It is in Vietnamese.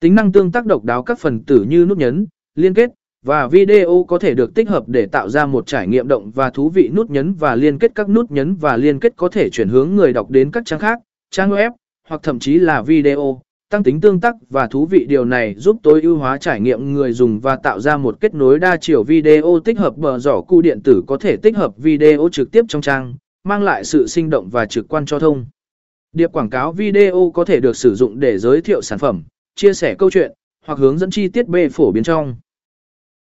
Tính năng tương tác độc đáo các phần tử như nút nhấn, liên kết và video có thể được tích hợp để tạo ra một trải nghiệm động và thú vị nút nhấn và liên kết các nút nhấn và liên kết có thể chuyển hướng người đọc đến các trang khác, trang web hoặc thậm chí là video, tăng tính tương tác và thú vị điều này giúp tối ưu hóa trải nghiệm người dùng và tạo ra một kết nối đa chiều video tích hợp bờ giỏ cu điện tử có thể tích hợp video trực tiếp trong trang, mang lại sự sinh động và trực quan cho thông. Điệp quảng cáo video có thể được sử dụng để giới thiệu sản phẩm, chia sẻ câu chuyện, hoặc hướng dẫn chi tiết bê phổ biến trong.